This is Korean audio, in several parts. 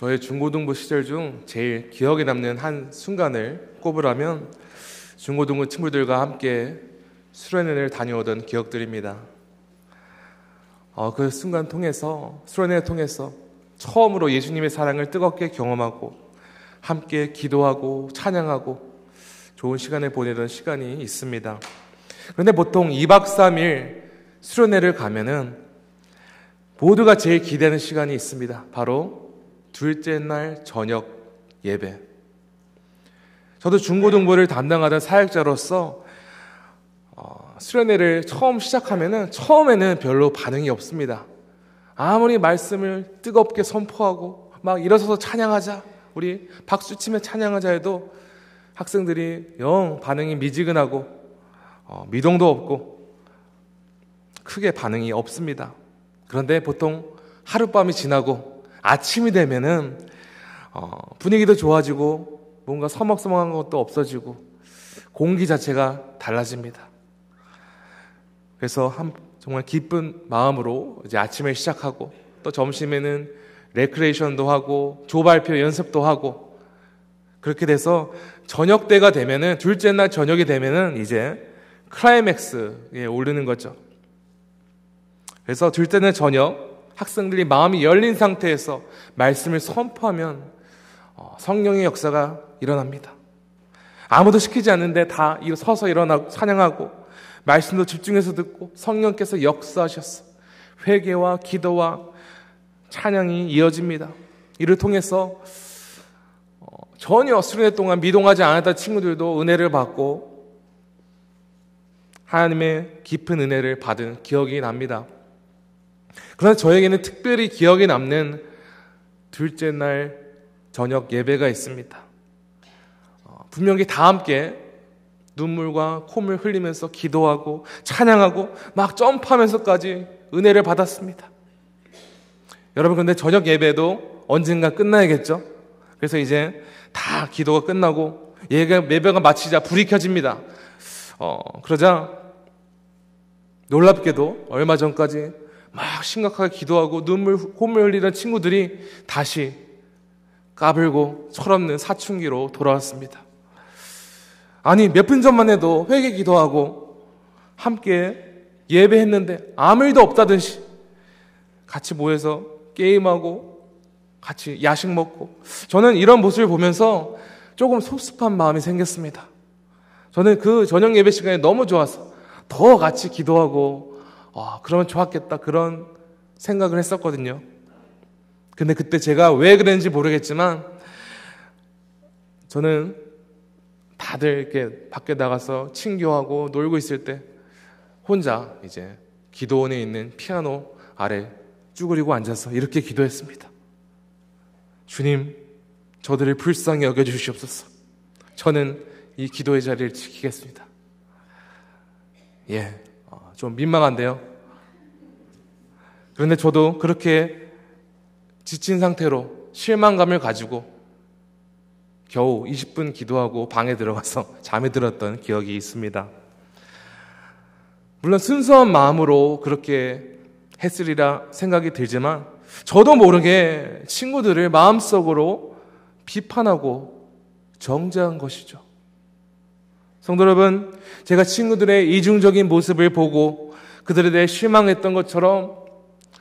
저의 중고등부 시절 중 제일 기억에 남는 한 순간을 꼽으라면 중고등부 친구들과 함께 수련회를 다녀오던 기억들입니다. 어, 그 순간 통해서 수련회를 통해서 처음으로 예수님의 사랑을 뜨겁게 경험하고 함께 기도하고 찬양하고 좋은 시간을 보내던 시간이 있습니다. 그런데 보통 2박 3일 수련회를 가면은 모두가 제일 기대하는 시간이 있습니다. 바로 둘째 날 저녁 예배. 저도 중고등부를 담당하던 사역자로서 어, 수련회를 처음 시작하면은 처음에는 별로 반응이 없습니다. 아무리 말씀을 뜨겁게 선포하고 막 일어서서 찬양하자, 우리 박수 치며 찬양하자 해도 학생들이 영 반응이 미지근하고 어, 미동도 없고 크게 반응이 없습니다. 그런데 보통 하룻밤이 지나고 아침이 되면은 어, 분위기도 좋아지고 뭔가 서먹서먹한 것도 없어지고 공기 자체가 달라집니다. 그래서 한, 정말 기쁜 마음으로 이제 아침에 시작하고 또 점심에는 레크레이션도 하고 조발표 연습도 하고 그렇게 돼서 저녁 때가 되면은 둘째 날 저녁이 되면은 이제 클라이맥스에 오르는 거죠. 그래서 둘째 날 저녁 학생들이 마음이 열린 상태에서 말씀을 선포하면 어, 성령의 역사가 일어납니다. 아무도 시키지 않는데 다 서서 일어나고 찬양하고 말씀도 집중해서 듣고 성령께서 역사하셨어. 회개와 기도와 찬양이 이어집니다. 이를 통해서 어, 전혀 수련회 동안 미동하지 않았던 친구들도 은혜를 받고 하나님의 깊은 은혜를 받은 기억이 납니다. 그러나 저에게는 특별히 기억에 남는 둘째 날 저녁 예배가 있습니다. 어, 분명히 다 함께 눈물과 콧물 흘리면서 기도하고 찬양하고 막 점프하면서까지 은혜를 받았습니다. 여러분 근데 저녁 예배도 언젠가 끝나야겠죠? 그래서 이제 다 기도가 끝나고 예배가 마치자 불이 켜집니다. 어, 그러자 놀랍게도 얼마 전까지 막 심각하게 기도하고 눈물 콧물 흘리던 친구들이 다시 까불고 철없는 사춘기로 돌아왔습니다. 아니, 몇 분 전만 해도 회개 기도하고 함께 예배했는데 아무 일도 없다듯이 같이 모여서 게임하고 같이 야식 먹고 저는 이런 모습을 보면서 조금 섭섭한 마음이 생겼습니다. 저는 그 저녁 예배 시간이 너무 좋아서 더 같이 기도하고 아, 그러면 좋았겠다 그런 생각을 했었거든요. 근데 그때 제가 왜 그랬는지 모르겠지만 저는 다들 이렇게 밖에 나가서 친교하고 놀고 있을 때 혼자 이제 기도원에 있는 피아노 아래 쭈그리고 앉아서 이렇게 기도했습니다. 주님, 저들을 불쌍히 여겨주시옵소서. 저는 이 기도의 자리를 지키겠습니다. 예, 어, 좀 민망한데요. 그런데 저도 그렇게 지친 상태로 실망감을 가지고 겨우 20분 기도하고 방에 들어가서 잠에 들었던 기억이 있습니다. 물론 순수한 마음으로 그렇게 했으리라 생각이 들지만 저도 모르게 친구들을 마음속으로 비판하고 정죄한 것이죠. 성도 여러분, 제가 친구들의 이중적인 모습을 보고 그들에 대해 실망했던 것처럼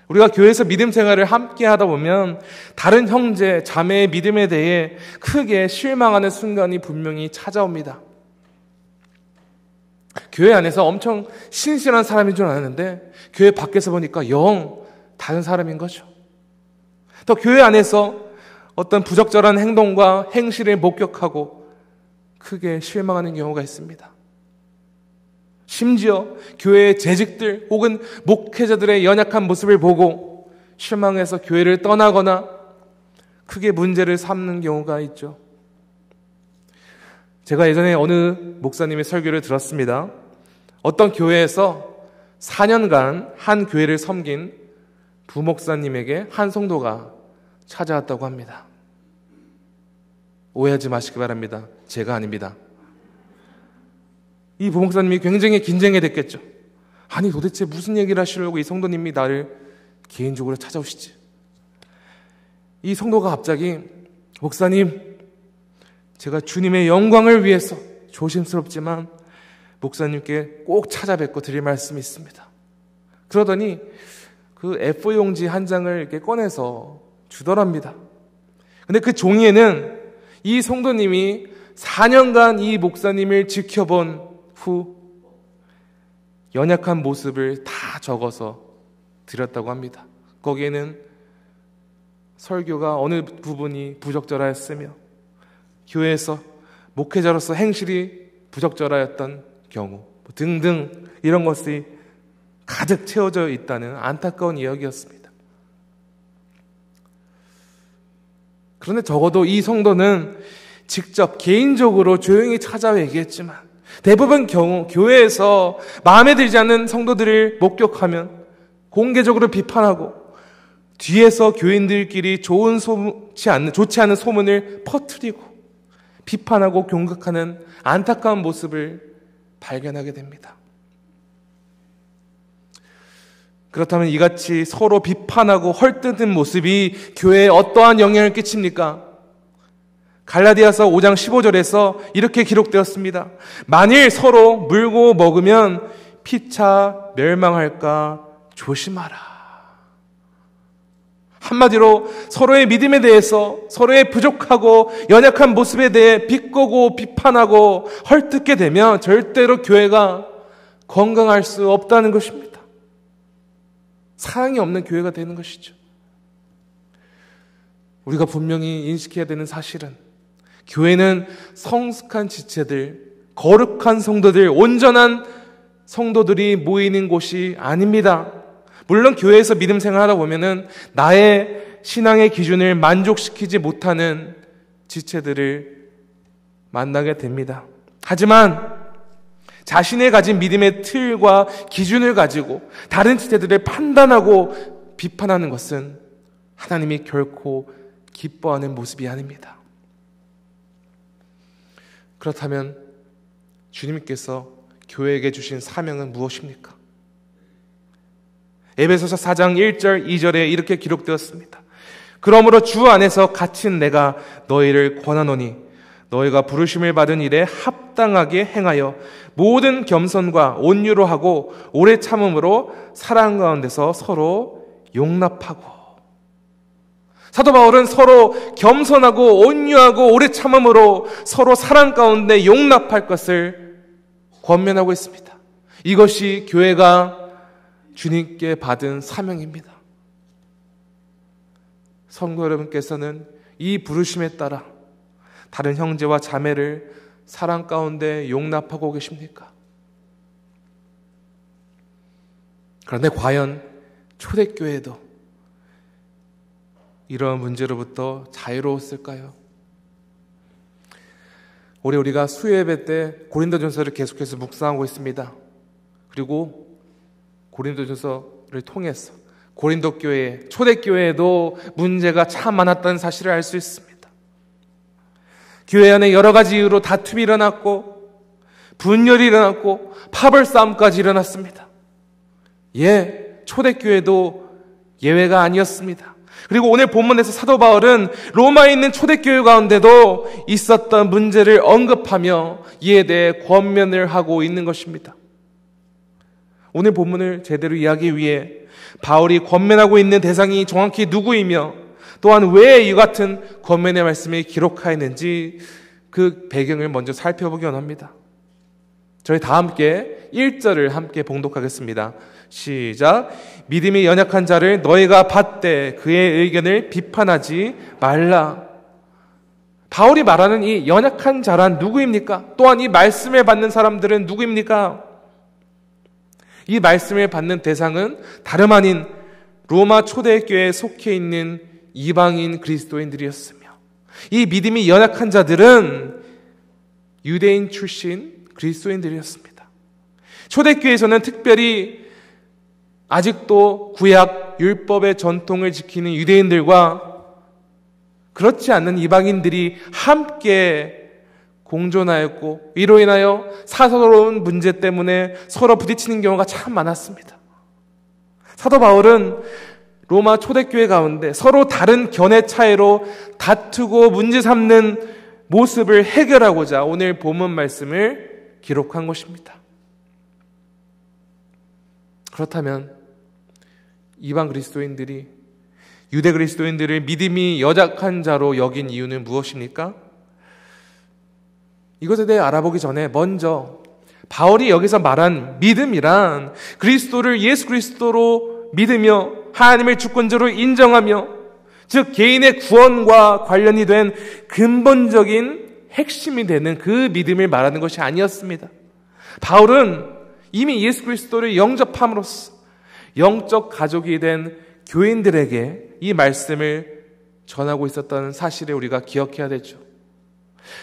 우리가 교회에서 믿음 생활을 함께 하다 보면 다른 형제, 자매의 믿음에 대해 크게 실망하는 순간이 분명히 찾아옵니다. 교회 안에서 엄청 신실한 사람인 줄 알았는데 교회 밖에서 보니까 영 다른 사람인 거죠. 또 교회 안에서 어떤 부적절한 행동과 행실을 목격하고 크게 실망하는 경우가 있습니다. 심지어 교회의 재직들 혹은 목회자들의 연약한 모습을 보고 실망해서 교회를 떠나거나 크게 문제를 삼는 경우가 있죠. 제가 예전에 어느 목사님의 설교를 들었습니다. 어떤 교회에서 4년간 한 교회를 섬긴 부목사님에게 한 성도가 찾아왔다고 합니다. 오해하지 마시기 바랍니다. 제가 아닙니다. 이 부목사님이 굉장히 긴장이 됐겠죠. 아니 도대체 무슨 얘기를 하시려고 이 성도님이 나를 개인적으로 찾아오시지? 이 성도가 갑자기 목사님, 제가 주님의 영광을 위해서 조심스럽지만 목사님께 꼭 찾아뵙고 드릴 말씀이 있습니다. 그러더니 그 F4 용지 한 장을 이렇게 꺼내서 주더랍니다. 근데 그 종이에는 이 성도님이 4년간 이 목사님을 지켜본 후 연약한 모습을 다 적어서 드렸다고 합니다. 거기에는 설교가 어느 부분이 부적절하였으며 교회에서 목회자로서 행실이 부적절하였던 경우 뭐 등등 이런 것이 가득 채워져 있다는 안타까운 이야기였습니다. 그런데 적어도 이 성도는 직접 개인적으로 조용히 찾아와 얘기했지만 대부분 경우 교회에서 마음에 들지 않는 성도들을 목격하면 공개적으로 비판하고 뒤에서 교인들끼리 좋은 소치 않는 좋지 않은 소문을 퍼뜨리고 비판하고 공격하는 안타까운 모습을 발견하게 됩니다. 그렇다면 이같이 서로 비판하고 헐뜯는 모습이 교회에 어떠한 영향을 끼칩니까? 갈라디아서 5장 15절에서 이렇게 기록되었습니다. 만일 서로 물고 먹으면 피차 멸망할까 조심하라. 한마디로 서로의 믿음에 대해서 서로의 부족하고 연약한 모습에 대해 비꼬고 비판하고 헐뜯게 되면 절대로 교회가 건강할 수 없다는 것입니다. 사랑이 없는 교회가 되는 것이죠. 우리가 분명히 인식해야 되는 사실은 교회는 성숙한 지체들, 거룩한 성도들, 온전한 성도들이 모이는 곳이 아닙니다. 물론 교회에서 믿음 생활하다 보면은 나의 신앙의 기준을 만족시키지 못하는 지체들을 만나게 됩니다. 하지만 자신의 가진 믿음의 틀과 기준을 가지고 다른 지체들을 판단하고 비판하는 것은 하나님이 결코 기뻐하는 모습이 아닙니다. 그렇다면 주님께서 교회에게 주신 사명은 무엇입니까? 에베소서 4장 1절 2절에 이렇게 기록되었습니다. 그러므로 주 안에서 갇힌 내가 너희를 권하노니 너희가 부르심을 받은 일에 합당하게 행하여 모든 겸손과 온유로 하고 오래 참음으로 사랑 가운데서 서로 용납하고 사도 바울은 서로 겸손하고 온유하고 오래 참음으로 서로 사랑 가운데 용납할 것을 권면하고 있습니다. 이것이 교회가 주님께 받은 사명입니다. 성도 여러분께서는 이 부르심에 따라 다른 형제와 자매를 사랑 가운데 용납하고 계십니까? 그런데 과연 초대교회도 이런 문제로부터 자유로웠을까요? 올해 우리가 수요예배 때 고린도전서를 계속해서 묵상하고 있습니다. 그리고 고린도전서를 통해서 고린도 교회, 초대 교회에도 문제가 참 많았다는 사실을 알 수 있습니다. 교회 안에 여러 가지 이유로 다툼이 일어났고 분열이 일어났고 파벌 싸움까지 일어났습니다. 예, 초대 교회도 예외가 아니었습니다. 그리고 오늘 본문에서 사도 바울은 로마에 있는 초대교회 가운데도 있었던 문제를 언급하며 이에 대해 권면을 하고 있는 것입니다. 오늘 본문을 제대로 이해하기 위해 바울이 권면하고 있는 대상이 정확히 누구이며 또한 왜 이 같은 권면의 말씀이 기록하였는지 그 배경을 먼저 살펴보기 원합니다. 저희 다 함께 1절을 함께 봉독하겠습니다. 시작. 믿음이 연약한 자를 너희가 받되 그의 의견을 비판하지 말라. 바울이 말하는 이 연약한 자란 누구입니까? 또한 이 말씀을 받는 사람들은 누구입니까? 이 말씀을 받는 대상은 다름 아닌 로마 초대교회에 속해 있는 이방인 그리스도인들이었으며 이 믿음이 연약한 자들은 유대인 출신 그리스도인들이었습니다. 초대교회에서는 특별히 아직도 구약 율법의 전통을 지키는 유대인들과 그렇지 않는 이방인들이 함께 공존하였고 이로 인하여 사소로운 문제 때문에 서로 부딪히는 경우가 참 많았습니다. 사도 바울은 로마 초대교회 가운데 서로 다른 견해 차이로 다투고 문제 삼는 모습을 해결하고자 오늘 본문 말씀을 기록한 것입니다. 그렇다면 이방 그리스도인들이 유대 그리스도인들을 믿음이 여작한 자로 여긴 이유는 무엇입니까? 이것에 대해 알아보기 전에 먼저 바울이 여기서 말한 믿음이란 그리스도를 예수 그리스도로 믿으며 하나님을 주권자로 인정하며 즉 개인의 구원과 관련이 된 근본적인 핵심이 되는 그 믿음을 말하는 것이 아니었습니다. 바울은 이미 예수 그리스도를 영접함으로써 영적 가족이 된 교인들에게 이 말씀을 전하고 있었던 사실을 우리가 기억해야 되죠.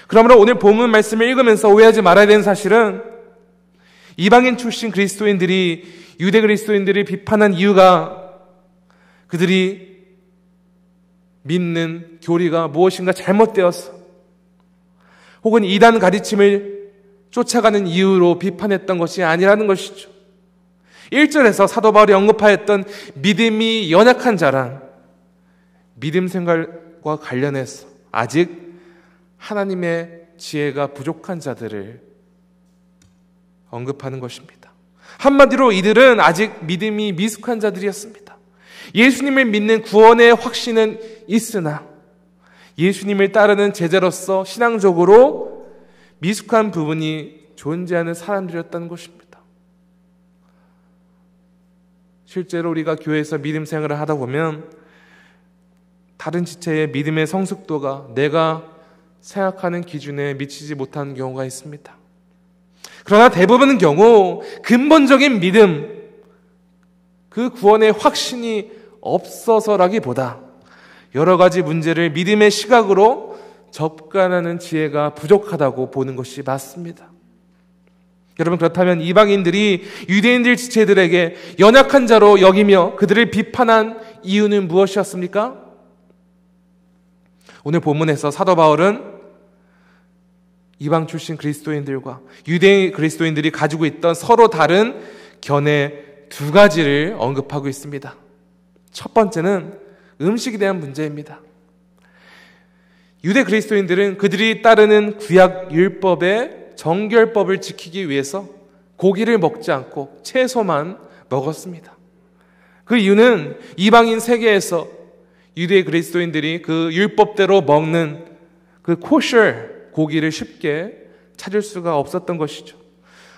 그러므로 오늘 본문 말씀을 읽으면서 오해하지 말아야 되는 사실은 이방인 출신 그리스도인들이 유대 그리스도인들을 비판한 이유가 그들이 믿는 교리가 무엇인가 잘못되어서 혹은 이단 가르침을 쫓아가는 이유로 비판했던 것이 아니라는 것이죠. 1절에서 사도 바울이 언급하였던 믿음이 연약한 자란 믿음 생활과 관련해서 아직 하나님의 지혜가 부족한 자들을 언급하는 것입니다. 한마디로 이들은 아직 믿음이 미숙한 자들이었습니다. 예수님을 믿는 구원의 확신은 있으나 예수님을 따르는 제자로서 신앙적으로 미숙한 부분이 존재하는 사람들이었다는 것입니다. 실제로 우리가 교회에서 믿음 생활을 하다 보면 다른 지체의 믿음의 성숙도가 내가 생각하는 기준에 미치지 못하는 경우가 있습니다. 그러나 대부분의 경우 근본적인 믿음, 그 구원의 확신이 없어서라기보다 여러 가지 문제를 믿음의 시각으로 접근하는 지혜가 부족하다고 보는 것이 맞습니다. 여러분 그렇다면 이방인들이 유대인들 지체들에게 연약한 자로 여기며 그들을 비판한 이유는 무엇이었습니까? 오늘 본문에서 사도 바울은 이방 출신 그리스도인들과 유대 그리스도인들이 가지고 있던 서로 다른 견해 두 가지를 언급하고 있습니다. 첫 번째는 음식에 대한 문제입니다. 유대 그리스도인들은 그들이 따르는 구약 율법의 정결법을 지키기 위해서 고기를 먹지 않고 채소만 먹었습니다. 그 이유는 이방인 세계에서 유대 그리스도인들이 그 율법대로 먹는 그 코셔 고기를 쉽게 찾을 수가 없었던 것이죠.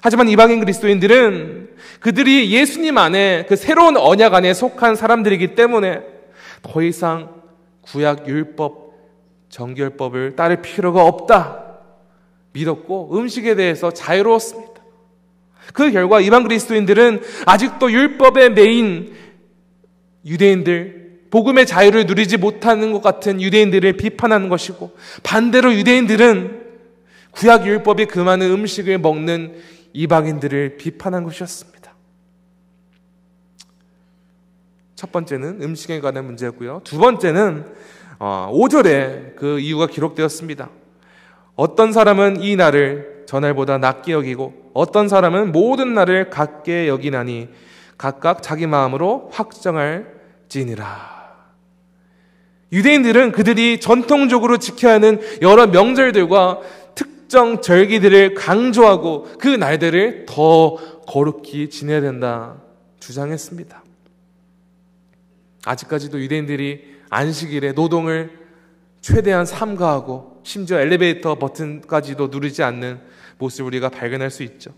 하지만 이방인 그리스도인들은 그들이 예수님 안에 그 새로운 언약 안에 속한 사람들이기 때문에 더 이상 구약 율법 정결법을 따를 필요가 없다 믿었고 음식에 대해서 자유로웠습니다. 그 결과 이방 그리스도인들은 아직도 율법의 메인 유대인들 복음의 자유를 누리지 못하는 것 같은 유대인들을 비판하는 것이고 반대로 유대인들은 구약 율법이 금하는 음식을 먹는 이방인들을 비판한 것이었습니다. 첫 번째는 음식에 관한 문제였고요. 두 번째는 5절에 어, 그 이유가 기록되었습니다. 어떤 사람은 이 날을 전날보다 낮게 여기고 어떤 사람은 모든 날을 같게 여기나니 각각 자기 마음으로 확정할지니라. 유대인들은 그들이 전통적으로 지켜야 하는 여러 명절들과 특정 절기들을 강조하고 그 날들을 더 거룩히 지내야 된다 주장했습니다. 아직까지도 유대인들이 안식일에 노동을 최대한 삼가하고 심지어 엘리베이터 버튼까지도 누르지 않는 모습을 우리가 발견할 수 있죠.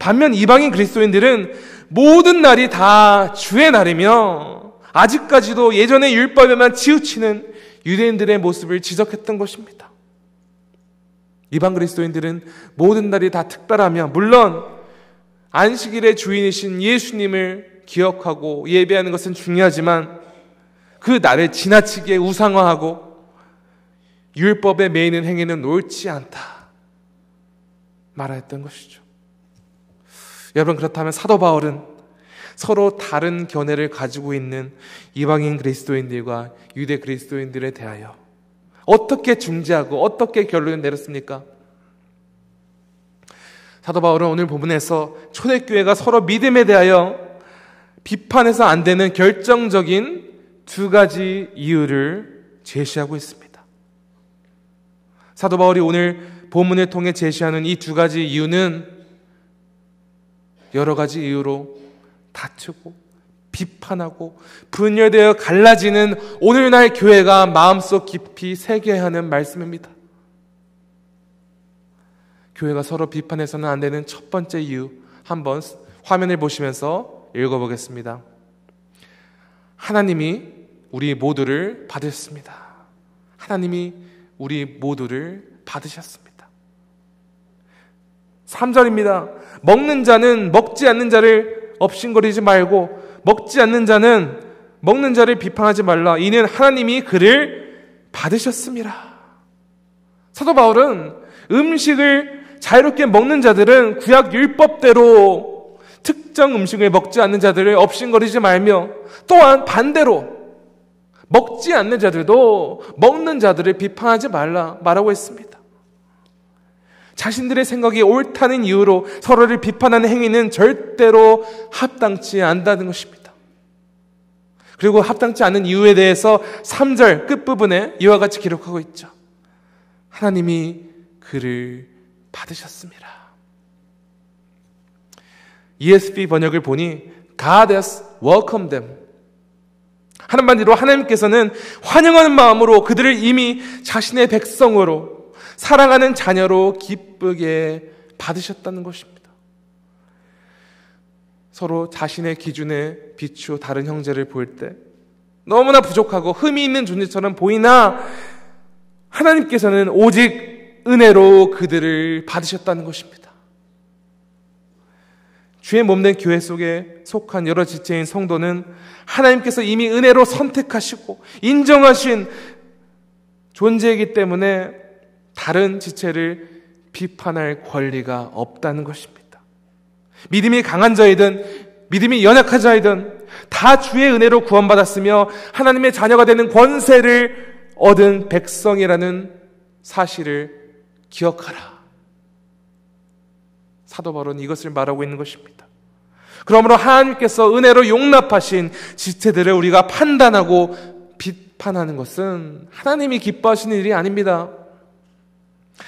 반면 이방인 그리스도인들은 모든 날이 다 주의 날이며 아직까지도 예전의 율법에만 치우치는 유대인들의 모습을 지적했던 것입니다. 이방 그리스도인들은 모든 날이 다 특별하며 물론 안식일의 주인이신 예수님을 기억하고 예배하는 것은 중요하지만 그 날을 지나치게 우상화하고 율법의 메인은 행위는 옳지 않다 말하였던 것이죠. 여러분 그렇다면 사도 바울은 서로 다른 견해를 가지고 있는 이방인 그리스도인들과 유대 그리스도인들에 대하여 어떻게 중재하고 어떻게 결론을 내렸습니까? 사도 바울은 오늘 부분에서 초대교회가 서로 믿음에 대하여 비판해서 안 되는 결정적인 두 가지 이유를 제시하고 있습니다. 사도 바울이 오늘 본문을 통해 제시하는 이 두 가지 이유는 여러 가지 이유로 다투고 비판하고 분열되어 갈라지는 오늘날 교회가 마음속 깊이 새겨야 하는 말씀입니다. 교회가 서로 비판해서는 안 되는 첫 번째 이유 한번 화면을 보시면서 읽어보겠습니다. 하나님이 우리 모두를 받으셨습니다. 하나님이 우리 모두를 받으셨습니다. 3절입니다. 먹는 자는 먹지 않는 자를 업신거리지 말고 먹지 않는 자는 먹는 자를 비판하지 말라. 이는 하나님이 그를 받으셨습니다. 사도 바울은 음식을 자유롭게 먹는 자들은 구약 율법대로 특정 음식을 먹지 않는 자들을 업신거리지 말며 또한 반대로 먹지 않는 자들도 먹는 자들을 비판하지 말라 말하고 있습니다. 자신들의 생각이 옳다는 이유로 서로를 비판하는 행위는 절대로 합당치 않다는 것입니다. 그리고 합당치 않은 이유에 대해서 3절 끝부분에 이와 같이 기록하고 있죠. 하나님이 그를 받으셨습니다. ESV 번역을 보니 God has welcomed them. 하나님만으로 하나님께서는 환영하는 마음으로 그들을 이미 자신의 백성으로 사랑하는 자녀로 기쁘게 받으셨다는 것입니다. 서로 자신의 기준에 비추어 다른 형제를 볼 때 너무나 부족하고 흠이 있는 존재처럼 보이나 하나님께서는 오직 은혜로 그들을 받으셨다는 것입니다. 주의 몸된 교회 속에 속한 여러 지체인 성도는 하나님께서 이미 은혜로 선택하시고 인정하신 존재이기 때문에 다른 지체를 비판할 권리가 없다는 것입니다. 믿음이 강한 자이든 믿음이 연약한 자이든 다 주의 은혜로 구원받았으며 하나님의 자녀가 되는 권세를 얻은 백성이라는 사실을 기억하라. 사도 바울은 이것을 말하고 있는 것입니다. 그러므로 하나님께서 은혜로 용납하신 지체들을 우리가 판단하고 비판하는 것은 하나님이 기뻐하시는 일이 아닙니다.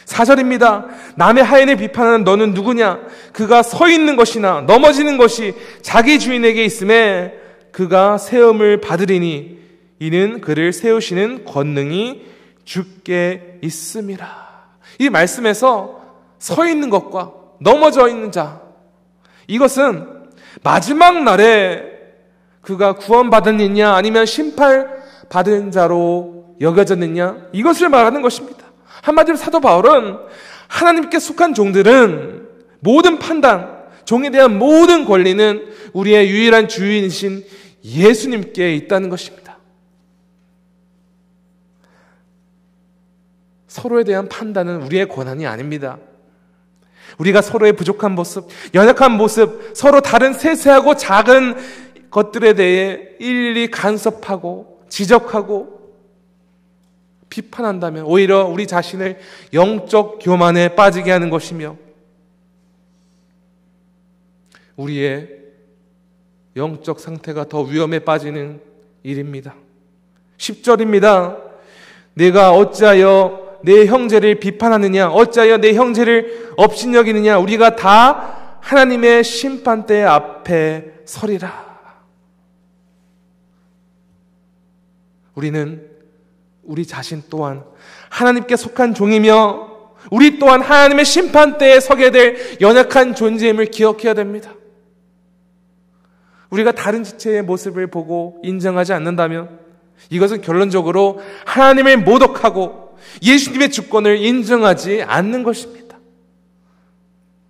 사절입니다. 남의 하인을 비판하는 너는 누구냐? 그가 서 있는 것이나 넘어지는 것이 자기 주인에게 있음에 그가 세움을 받으리니 이는 그를 세우시는 권능이 죽게 있음이라. 이 말씀에서 서 있는 것과 넘어져 있는 자. 이것은 마지막 날에 그가 구원받았느냐 아니면 심판받은 자로 여겨졌느냐 이것을 말하는 것입니다. 한마디로 사도 바울은 하나님께 속한 종들은 모든 판단, 종에 대한 모든 권리는 우리의 유일한 주인이신 예수님께 있다는 것입니다. 서로에 대한 판단은 우리의 권한이 아닙니다. 우리가 서로의 부족한 모습, 연약한 모습, 서로 다른 세세하고 작은 것들에 대해 일일이 간섭하고 지적하고 비판한다면 오히려 우리 자신을 영적 교만에 빠지게 하는 것이며 우리의 영적 상태가 더 위험에 빠지는 일입니다. 10절입니다. 내가 어찌하여 내 형제를 비판하느냐? 어찌하여 내 형제를 업신여기느냐? 우리가 다 하나님의 심판대 앞에 서리라. 우리는 우리 자신 또한 하나님께 속한 종이며 우리 또한 하나님의 심판대에 서게 될 연약한 존재임을 기억해야 됩니다. 우리가 다른 지체의 모습을 보고 인정하지 않는다면 이것은 결론적으로 하나님을 모독하고 예수님의 주권을 인정하지 않는 것입니다.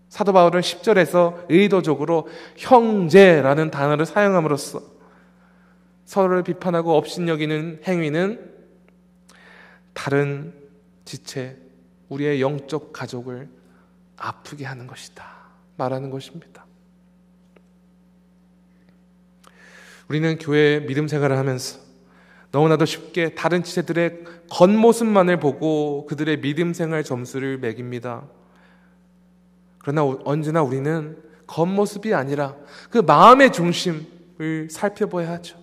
사도 바울은 10절에서 의도적으로 형제라는 단어를 사용함으로써 서로를 비판하고 업신여기는 행위는 다른 지체, 우리의 영적 가족을 아프게 하는 것이다. 말하는 것입니다. 우리는 교회 믿음 생활을 하면서 너무나도 쉽게 다른 지체들의 겉모습만을 보고 그들의 믿음 생활 점수를 매깁니다. 그러나 언제나 우리는 겉모습이 아니라 그 마음의 중심, 모습을 살펴봐야 하죠.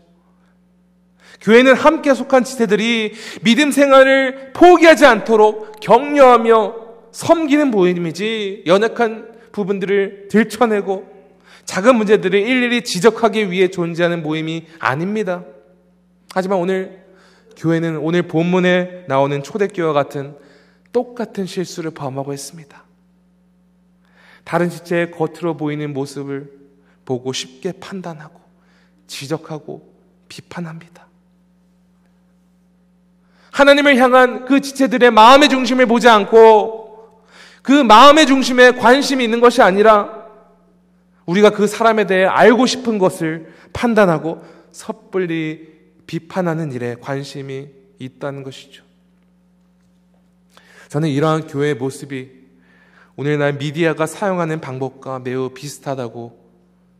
교회는 함께 속한 지체들이 믿음 생활을 포기하지 않도록 격려하며 섬기는 모임이지 연약한 부분들을 들춰내고 작은 문제들을 일일이 지적하기 위해 존재하는 모임이 아닙니다. 하지만 오늘 교회는 오늘 본문에 나오는 초대교회와 같은 똑같은 실수를 범하고 있습니다. 다른 지체의 겉으로 보이는 모습을 보고 쉽게 판단하고 지적하고 비판합니다. 하나님을 향한 그 지체들의 마음의 중심을 보지 않고 그 마음의 중심에 관심이 있는 것이 아니라 우리가 그 사람에 대해 알고 싶은 것을 판단하고 섣불리 비판하는 일에 관심이 있다는 것이죠. 저는 이러한 교회의 모습이 오늘날 미디어가 사용하는 방법과 매우 비슷하다고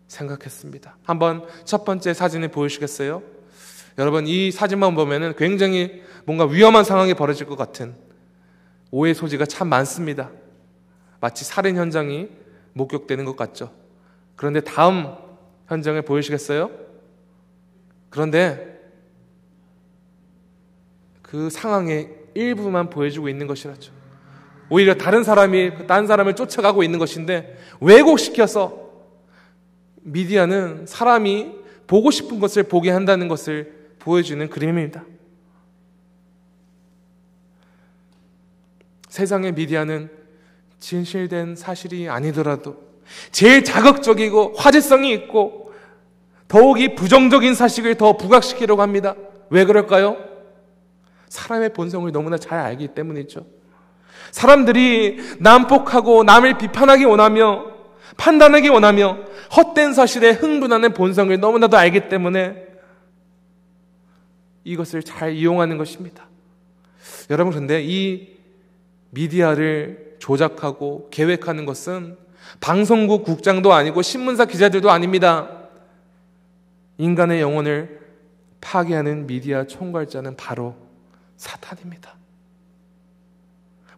생각했습니다. 한번 첫 번째 사진을 보여주시겠어요? 여러분 이 사진만 보면은 굉장히 뭔가 위험한 상황이 벌어질 것 같은 오해 소지가 참 많습니다. 마치 살인 현장이 목격되는 것 같죠. 그런데 다음 현장을 보여주시겠어요? 그런데 그 상황의 일부만 보여주고 있는 것이라죠. 오히려 다른 사람이 딴 사람을 쫓아가고 있는 것인데 왜곡시켜서 미디어는 사람이 보고 싶은 것을 보게 한다는 것을 보여주는 그림입니다. 세상의 미디어는 진실된 사실이 아니더라도 제일 자극적이고 화제성이 있고 더욱이 부정적인 사실을 더 부각시키려고 합니다. 왜 그럴까요? 사람의 본성을 너무나 잘 알기 때문이죠. 사람들이 난폭하고 남을 비판하기 원하며 판단하기 원하며 헛된 사실에 흥분하는 본성을 너무나도 알기 때문에 이것을 잘 이용하는 것입니다. 여러분, 근데 이 미디어를 조작하고 계획하는 것은 방송국 국장도 아니고 신문사 기자들도 아닙니다. 인간의 영혼을 파괴하는 미디어 총괄자는 바로 사탄입니다.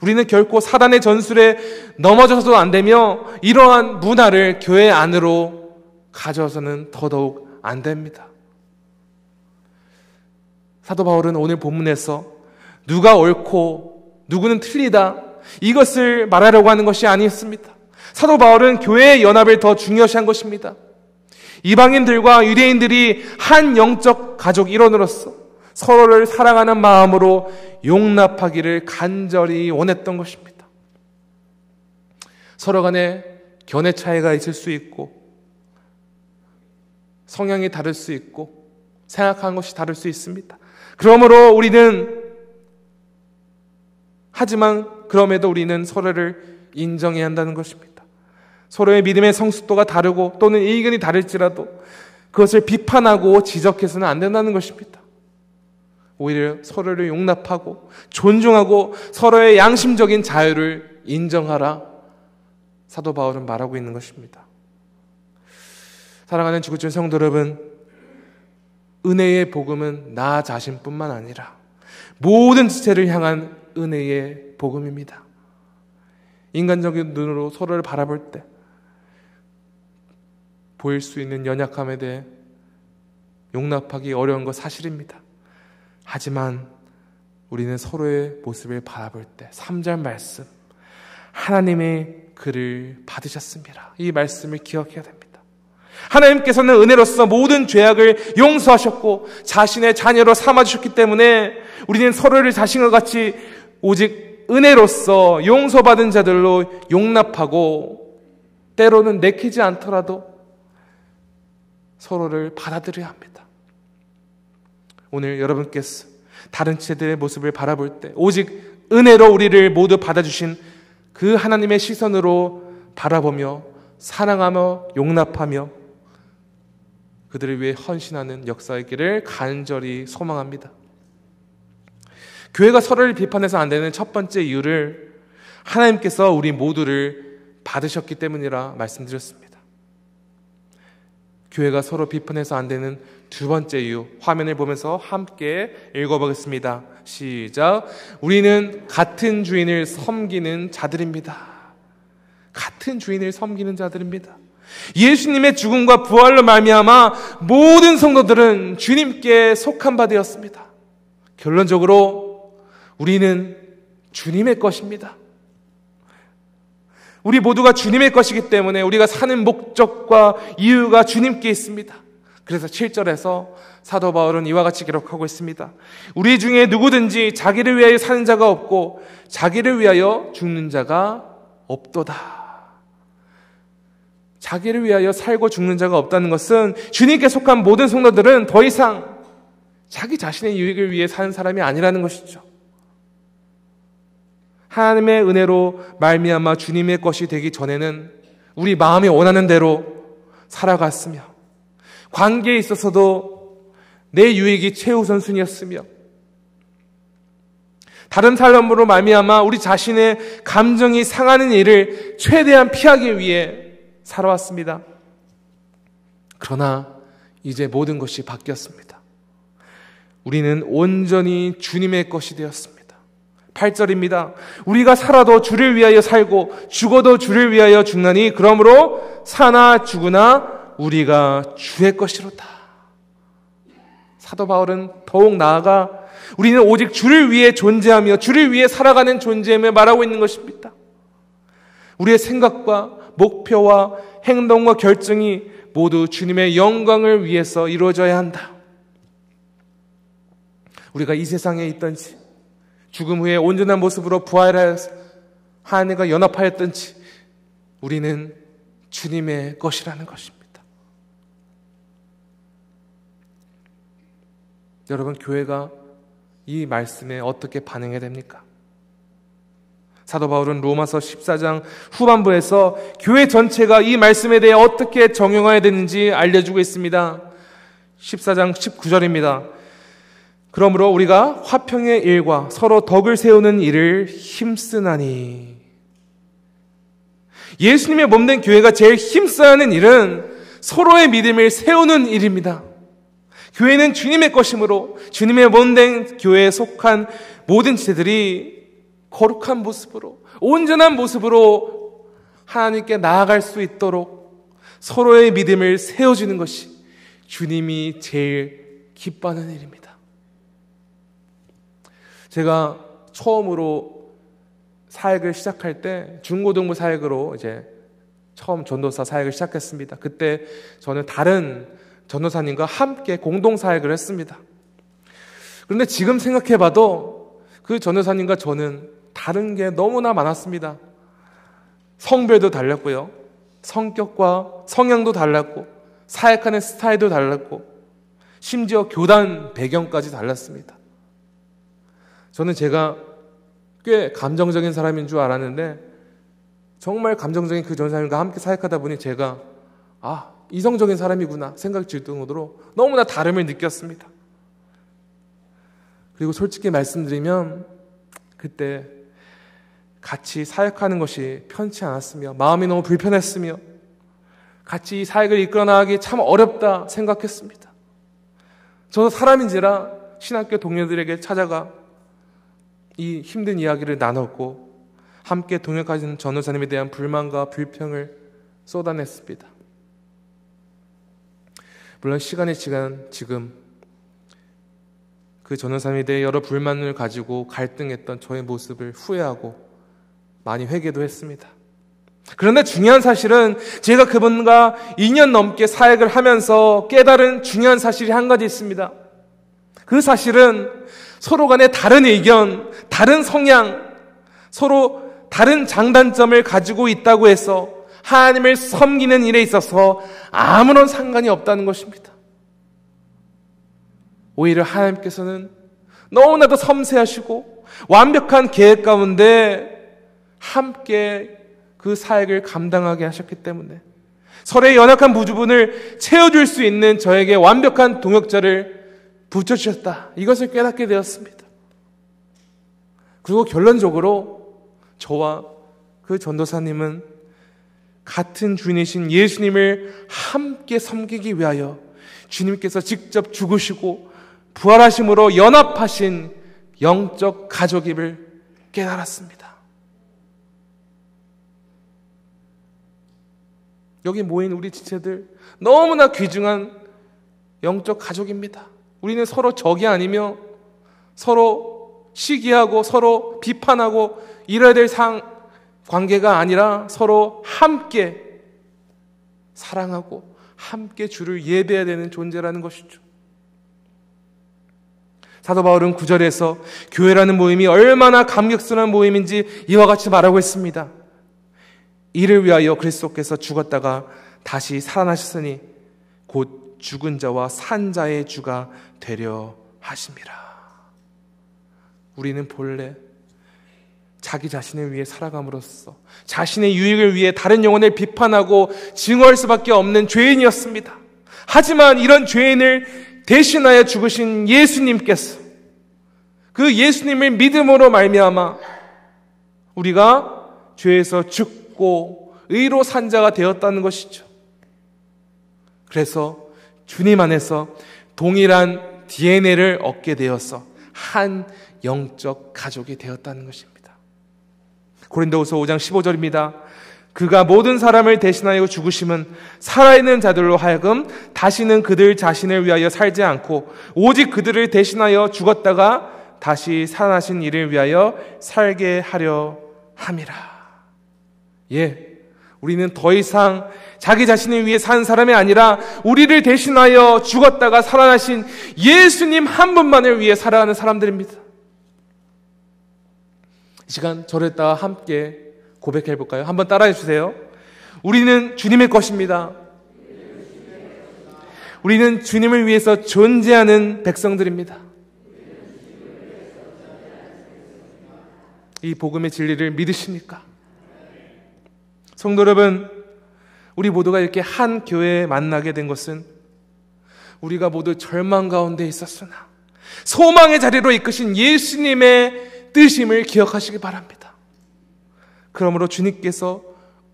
우리는 결코 사단의 전술에 넘어져서도 안 되며 이러한 문화를 교회 안으로 가져서는 더더욱 안 됩니다. 사도 바울은 오늘 본문에서 누가 옳고 누구는 틀리다 이것을 말하려고 하는 것이 아니었습니다. 사도 바울은 교회의 연합을 더 중요시한 것입니다. 이방인들과 유대인들이 한 영적 가족 일원으로서 서로를 사랑하는 마음으로 용납하기를 간절히 원했던 것입니다. 서로 간에 견해 차이가 있을 수 있고, 성향이 다를 수 있고, 생각하는 것이 다를 수 있습니다. 그러므로 우리는, 하지만 그럼에도 우리는 서로를 인정해야 한다는 것입니다. 서로의 믿음의 성숙도가 다르고 또는 의견이 다를지라도 그것을 비판하고 지적해서는 안 된다는 것입니다. 오히려 서로를 용납하고 존중하고 서로의 양심적인 자유를 인정하라. 사도 바울은 말하고 있는 것입니다. 사랑하는 지구촌 성도 여러분, 은혜의 복음은 나 자신뿐만 아니라 모든 지체를 향한 은혜의 복음입니다. 인간적인 눈으로 서로를 바라볼 때 보일 수 있는 연약함에 대해 용납하기 어려운 것 사실입니다. 하지만 우리는 서로의 모습을 바라볼 때 3절 말씀 하나님의 그를 받으셨습니다. 이 말씀을 기억해야 됩니다. 하나님께서는 은혜로서 모든 죄악을 용서하셨고 자신의 자녀로 삼아 주셨기 때문에 우리는 서로를 자신과 같이 오직 은혜로서 용서받은 자들로 용납하고 때로는 내키지 않더라도 서로를 받아들여야 합니다. 오늘 여러분께서 다른 체들의 모습을 바라볼 때 오직 은혜로 우리를 모두 받아주신 그 하나님의 시선으로 바라보며 사랑하며 용납하며 그들을 위해 헌신하는 역사의 길을 간절히 소망합니다. 교회가 서로를 비판해서 안 되는 첫 번째 이유를 하나님께서 우리 모두를 받으셨기 때문이라 말씀드렸습니다. 교회가 서로 비판해서 안 되는 두 번째 이유, 화면을 보면서 함께 읽어보겠습니다. 시작. 우리는 같은 주인을 섬기는 자들입니다. 같은 주인을 섬기는 자들입니다. 예수님의 죽음과 부활로 말미암아 모든 성도들은 주님께 속한 바 되었습니다. 결론적으로 우리는 주님의 것입니다. 우리 모두가 주님의 것이기 때문에 우리가 사는 목적과 이유가 주님께 있습니다. 그래서 7절에서 사도 바울은 이와 같이 기록하고 있습니다. 우리 중에 누구든지 자기를 위하여 사는 자가 없고 자기를 위하여 죽는 자가 없도다. 자기를 위하여 살고 죽는 자가 없다는 것은 주님께 속한 모든 성도들은 더 이상 자기 자신의 유익을 위해 사는 사람이 아니라는 것이죠. 하나님의 은혜로 말미암아 주님의 것이 되기 전에는 우리 마음이 원하는 대로 살아갔으며 관계에 있어서도 내 유익이 최우선순위였으며 다른 사람으로 말미암아 우리 자신의 감정이 상하는 일을 최대한 피하기 위해 살아왔습니다. 그러나 이제 모든 것이 바뀌었습니다. 우리는 온전히 주님의 것이 되었습니다. 8절입니다. 우리가 살아도 주를 위하여 살고 죽어도 주를 위하여 죽나니 그러므로 사나 죽으나 우리가 주의 것이로다. 사도 바울은 더욱 나아가 우리는 오직 주를 위해 존재하며 주를 위해 살아가는 존재임을 말하고 있는 것입니다. 우리의 생각과 목표와 행동과 결정이 모두 주님의 영광을 위해서 이루어져야 한다. 우리가 이 세상에 있던지 죽음 후에 온전한 모습으로 부활하여 하나님과 연합하였던지 우리는 주님의 것이라는 것입니다. 여러분 교회가 이 말씀에 어떻게 반응해야 됩니까? 사도 바울은 로마서 14장 후반부에서 교회 전체가 이 말씀에 대해 어떻게 정용해야 되는지 알려주고 있습니다. 14장 19절입니다. 그러므로 우리가 화평의 일과 서로 덕을 세우는 일을 힘쓰나니. 예수님의 몸된 교회가 제일 힘써야 하는 일은 서로의 믿음을 세우는 일입니다. 교회는 주님의 것이므로 주님의 몸된 교회에 속한 모든 지체들이 거룩한 모습으로, 온전한 모습으로 하나님께 나아갈 수 있도록 서로의 믿음을 세워주는 것이 주님이 제일 기뻐하는 일입니다. 제가 처음으로 사역을 시작할 때 중고등부 사역으로 이제 처음 전도사 사역을 시작했습니다. 그때 저는 다른 전도사님과 함께 공동 사역을 했습니다. 그런데 지금 생각해 봐도 그 전도사님과 저는 다른 게 너무나 많았습니다. 성별도 달랐고요. 성격과 성향도 달랐고, 사역하는 스타일도 달랐고, 심지어 교단 배경까지 달랐습니다. 저는 제가 꽤 감정적인 사람인 줄 알았는데, 정말 감정적인 그 전사님과 함께 사역하다 보니 제가, 아, 이성적인 사람이구나 생각이 들 정도로 너무나 다름을 느꼈습니다. 그리고 솔직히 말씀드리면, 그때 같이 사역하는 것이 편치 않았으며 마음이 너무 불편했으며 같이 사역을 이끌어 나가기 참 어렵다 생각했습니다. 저도 사람인지라 신학교 동료들에게 찾아가 이 힘든 이야기를 나눴고 함께 동역하신 전우사님에 대한 불만과 불평을 쏟아냈습니다. 물론 시간의 시간 지금 그 전우사님에 대해 여러 불만을 가지고 갈등했던 저의 모습을 후회하고 많이 회개도 했습니다. 그런데 중요한 사실은 제가 그분과 2년 넘게 사역을 하면서 깨달은 중요한 사실이 한 가지 있습니다. 그 사실은 서로 간에 다른 의견, 다른 성향, 서로 다른 장단점을 가지고 있다고 해서 하나님을 섬기는 일에 있어서 아무런 상관이 없다는 것입니다. 오히려 하나님께서는 너무나도 섬세하시고 완벽한 계획 가운데 함께 그 사역을 감당하게 하셨기 때문에 서로의 연약한 부주분을 채워줄 수 있는 저에게 완벽한 동역자를 붙여주셨다. 이것을 깨닫게 되었습니다. 그리고 결론적으로 저와 그 전도사님은 같은 주인이신 예수님을 함께 섬기기 위하여 주님께서 직접 죽으시고 부활하심으로 연합하신 영적 가족임을 깨달았습니다. 여기 모인 우리 지체들 너무나 귀중한 영적 가족입니다. 우리는 서로 적이 아니며 서로 시기하고 서로 비판하고 이래야 될 상, 관계가 아니라 서로 함께 사랑하고 함께 주를 예배해야 되는 존재라는 것이죠. 사도 바울은 구절에서 교회라는 모임이 얼마나 감격스러운 모임인지 이와 같이 말하고 있습니다. 이를 위하여 그리스도께서 죽었다가 다시 살아나셨으니 곧 죽은 자와 산 자의 주가 되려 하심이라. 우리는 본래 자기 자신을 위해 살아감으로써 자신의 유익을 위해 다른 영혼을 비판하고 증오할 수밖에 없는 죄인이었습니다. 하지만 이런 죄인을 대신하여 죽으신 예수님께서 그 예수님을 믿음으로 말미암아 우리가 죄에서 죽고 의로 산 자가 되었다는 것이죠. 그래서 주님 안에서 동일한 DNA를 얻게 되어서 한 영적 가족이 되었다는 것입니다. 고린도후서 5장 15절입니다. 그가 모든 사람을 대신하여 죽으심은 살아있는 자들로 하여금 다시는 그들 자신을 위하여 살지 않고 오직 그들을 대신하여 죽었다가 다시 살아나신 이를 위하여 살게 하려 함이라. 예. 우리는 더 이상 자기 자신을 위해 산 사람이 아니라 우리를 대신하여 죽었다가 살아나신 예수님 한 분만을 위해 살아가는 사람들입니다. 이 시간 저를 따라 함께 고백해 볼까요? 한번 따라해 주세요. 우리는 주님의 것입니다. 우리는 주님을 위해서 존재하는 백성들입니다. 이 복음의 진리를 믿으십니까? 성도 여러분, 우리 모두가 이렇게 한 교회에 만나게 된 것은 우리가 모두 절망 가운데 있었으나 소망의 자리로 이끄신 예수님의 뜻임을 기억하시기 바랍니다. 그러므로 주님께서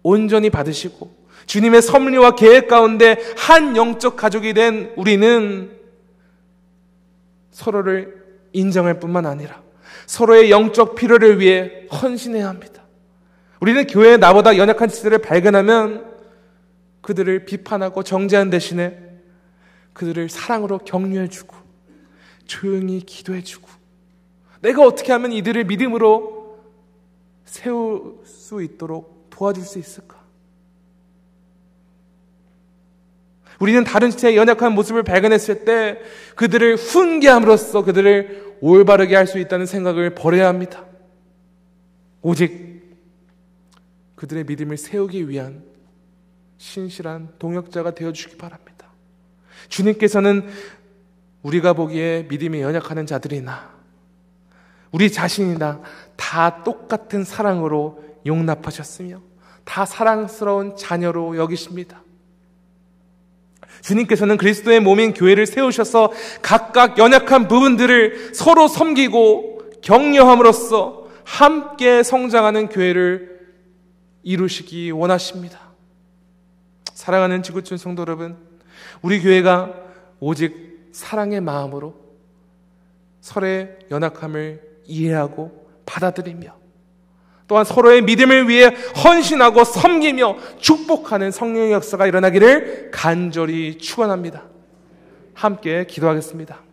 온전히 받으시고 주님의 섭리와 계획 가운데 한 영적 가족이 된 우리는 서로를 인정할 뿐만 아니라 서로의 영적 필요를 위해 헌신해야 합니다. 우리는 교회에 나보다 연약한 지들을 발견하면 그들을 비판하고 정죄한 대신에 그들을 사랑으로 격려해주고 조용히 기도해주고 내가 어떻게 하면 이들을 믿음으로 세울 수 있도록 도와줄 수 있을까? 우리는 다른 지체의 연약한 모습을 발견했을 때 그들을 훈계함으로써 그들을 올바르게 할 수 있다는 생각을 버려야 합니다. 오직 그들의 믿음을 세우기 위한 신실한 동역자가 되어 주기 바랍니다. 주님께서는 우리가 보기에 믿음이 연약하는 자들이나 우리 자신이나 다 똑같은 사랑으로 용납하셨으며 다 사랑스러운 자녀로 여기십니다. 주님께서는 그리스도의 몸인 교회를 세우셔서 각각 연약한 부분들을 서로 섬기고 격려함으로써 함께 성장하는 교회를 이루시기 원하십니다. 사랑하는 지구촌 성도 여러분, 우리 교회가 오직 사랑의 마음으로 설의 연약함을 이해하고 받아들이며 또한 서로의 믿음을 위해 헌신하고 섬기며 축복하는 성령의 역사가 일어나기를 간절히 축원합니다. 함께 기도하겠습니다.